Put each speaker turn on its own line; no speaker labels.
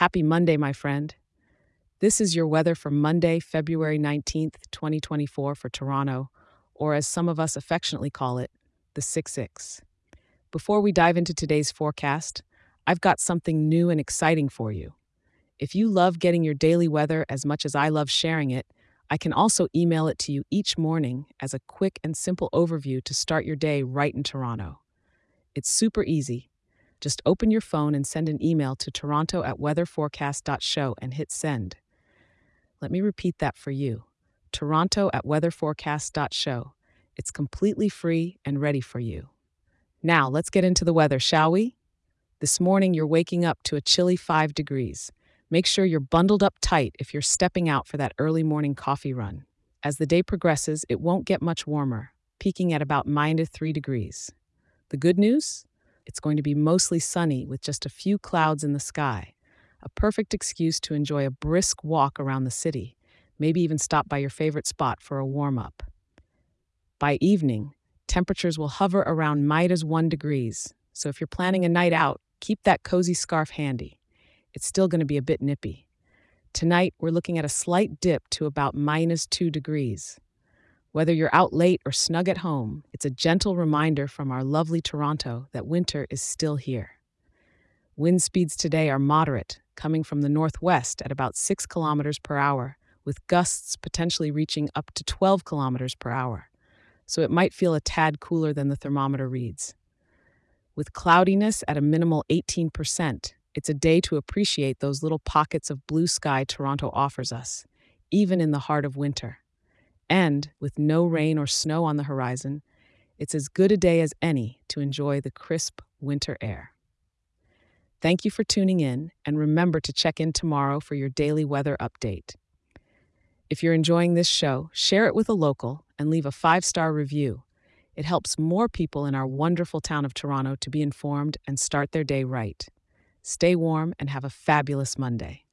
Happy Monday, my friend. This is your weather for Monday, February 19th, 2024, for Toronto, or as some of us affectionately call it, the 6 6. Before we dive into today's forecast, I've got something new and exciting for you. If you love getting your daily weather as much as I love sharing it, I can also email it to you each morning as a quick and simple overview to start your day right in Toronto. It's super easy. Just open your phone and send an email to toronto at weatherforecast.show and hit send. Let me repeat that for you toronto at weatherforecast.show. It's completely free and ready for you. Now, let's get into the weather, shall we? This morning, you're waking up to a chilly 5 degrees. Make sure you're bundled up tight if you're stepping out for that early morning coffee run. As the day progresses, it won't get much warmer, peaking at about minus 3 degrees. The good news? It's going to be mostly sunny with just a few clouds in the sky. A perfect excuse to enjoy a brisk walk around the city, maybe even stop by your favorite spot for a warm up. By evening, temperatures will hover around minus 1 degrees, so if you're planning a night out, keep that cozy scarf handy. It's still going to be a bit nippy. Tonight, we're looking at a slight dip to about minus 2 degrees. Whether you're out late or snug at home, it's a gentle reminder from our lovely Toronto that winter is still here. Wind speeds today are moderate, coming from the northwest at about 6 kilometers per hour, with gusts potentially reaching up to 12 kilometers per hour. So it might feel a tad cooler than the thermometer reads. With cloudiness at a minimal 18%, it's a day to appreciate those little pockets of blue sky Toronto offers us, even in the heart of winter. And with no rain or snow on the horizon, it's as good a day as any to enjoy the crisp winter air. Thank you for tuning in, and remember to check in tomorrow for your daily weather update. If you're enjoying this show, share it with a local and leave a five star review. It helps more people in our wonderful town of Toronto to be informed and start their day right. Stay warm and have a fabulous Monday.